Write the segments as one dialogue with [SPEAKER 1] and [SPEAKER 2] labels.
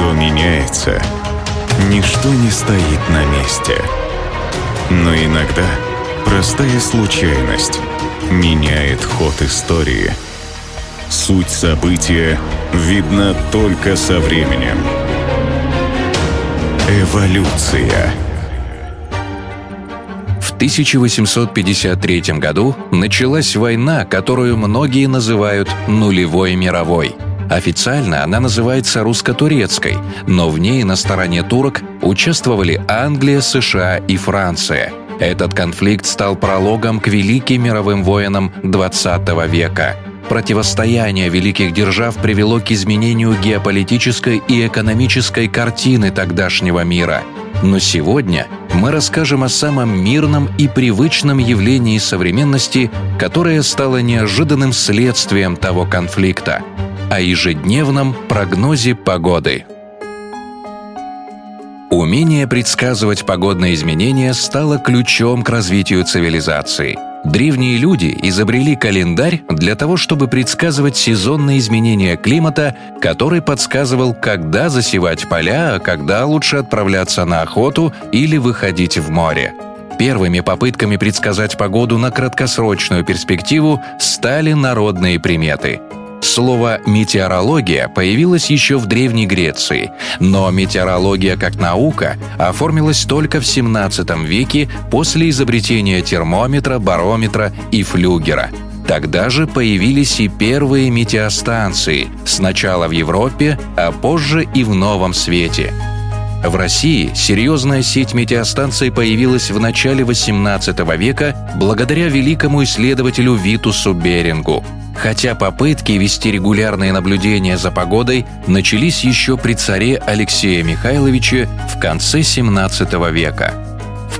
[SPEAKER 1] Все меняется. Ничто не стоит на месте. Но иногда простая случайность меняет ход истории. Суть события видна только со временем. Эволюция.
[SPEAKER 2] В 1853 году началась война, которую многие называют «нулевой мировой». Официально она называется русско-турецкой, но в ней на стороне турок участвовали Англия, США и Франция. Этот конфликт стал прологом к великим мировым войнам XX века. Противостояние великих держав привело к изменению геополитической и экономической картины тогдашнего мира. Но сегодня мы расскажем о самом мирном и привычном явлении современности, которое стало неожиданным следствием того конфликта – о ежедневном прогнозе погоды. Умение предсказывать погодные изменения стало ключом к развитию цивилизации. Древние люди изобрели календарь для того, чтобы предсказывать сезонные изменения климата, который подсказывал, когда засевать поля, а когда лучше отправляться на охоту или выходить в море. Первыми попытками предсказать погоду на краткосрочную перспективу стали народные приметы – Слово «метеорология» появилось еще в Древней Греции, но метеорология как наука оформилась только в XVII веке после изобретения термометра, барометра и флюгера. Тогда же появились и первые метеостанции, сначала в Европе, а позже и в Новом Свете – в России серьезная сеть метеостанций появилась в начале XVIII века благодаря великому исследователю Витусу Берингу. Хотя попытки вести регулярные наблюдения за погодой начались еще при царе Алексея Михайловиче в конце XVII века.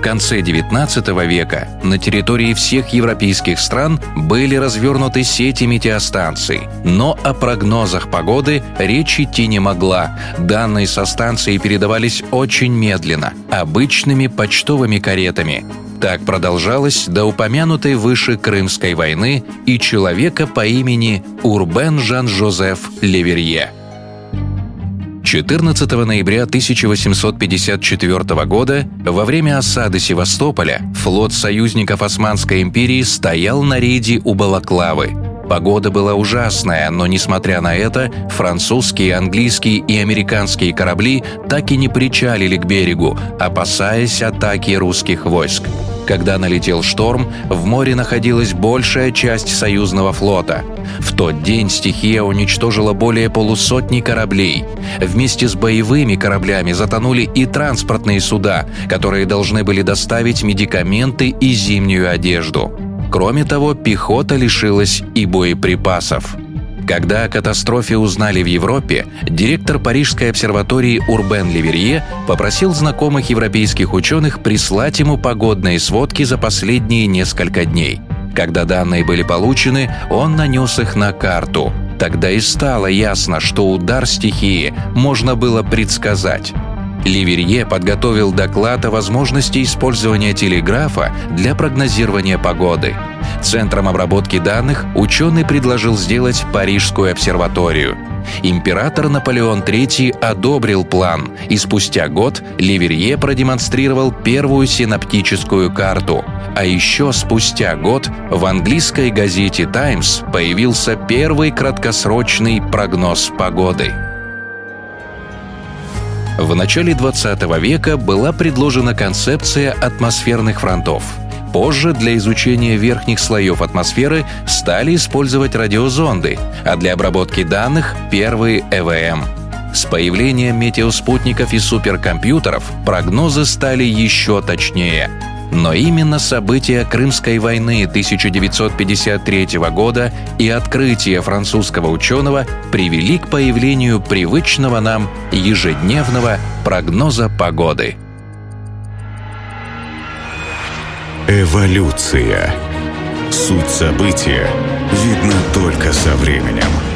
[SPEAKER 2] В конце XIX века на территории всех европейских стран были развернуты сети метеостанций, но о прогнозах погоды речь идти не могла. Данные со станции передавались очень медленно, обычными почтовыми каретами. Так продолжалось до упомянутой выше Крымской войны и человека по имени Урбен Жан-Жозеф Леверье – 14 ноября 1854 года во время осады Севастополя флот союзников Османской империи стоял на рейде у Балаклавы. Погода была ужасная, но несмотря на это, французские, английские и американские корабли так и не причалили к берегу, опасаясь атаки русских войск. Когда налетел шторм, в море находилась большая часть союзного флота. В тот день стихия уничтожила более полусотни кораблей. Вместе с боевыми кораблями затонули и транспортные суда, которые должны были доставить медикаменты и зимнюю одежду. Кроме того, пехота лишилась и боеприпасов. Когда о катастрофе узнали в Европе, директор Парижской обсерватории Урбен Ливерье попросил знакомых европейских ученых прислать ему погодные сводки за последние несколько дней. Когда данные были получены, он нанес их на карту. Тогда и стало ясно, что удар стихии можно было предсказать. Ливерье подготовил доклад о возможности использования телеграфа для прогнозирования погоды. Центром обработки данных ученый предложил сделать Парижскую обсерваторию. Император Наполеон III одобрил план, и спустя год Ливерье продемонстрировал первую синаптическую карту. А еще спустя год в английской газете «Таймс» появился первый краткосрочный прогноз погоды. В начале 20 века была предложена концепция атмосферных фронтов. Позже для изучения верхних слоев атмосферы стали использовать радиозонды, а для обработки данных — первые ЭВМ. С появлением метеоспутников и суперкомпьютеров прогнозы стали еще точнее — но именно события Крымской войны 1953 года и открытие французского ученого привели к появлению привычного нам ежедневного прогноза погоды.
[SPEAKER 1] Эволюция. Суть события видна только со временем.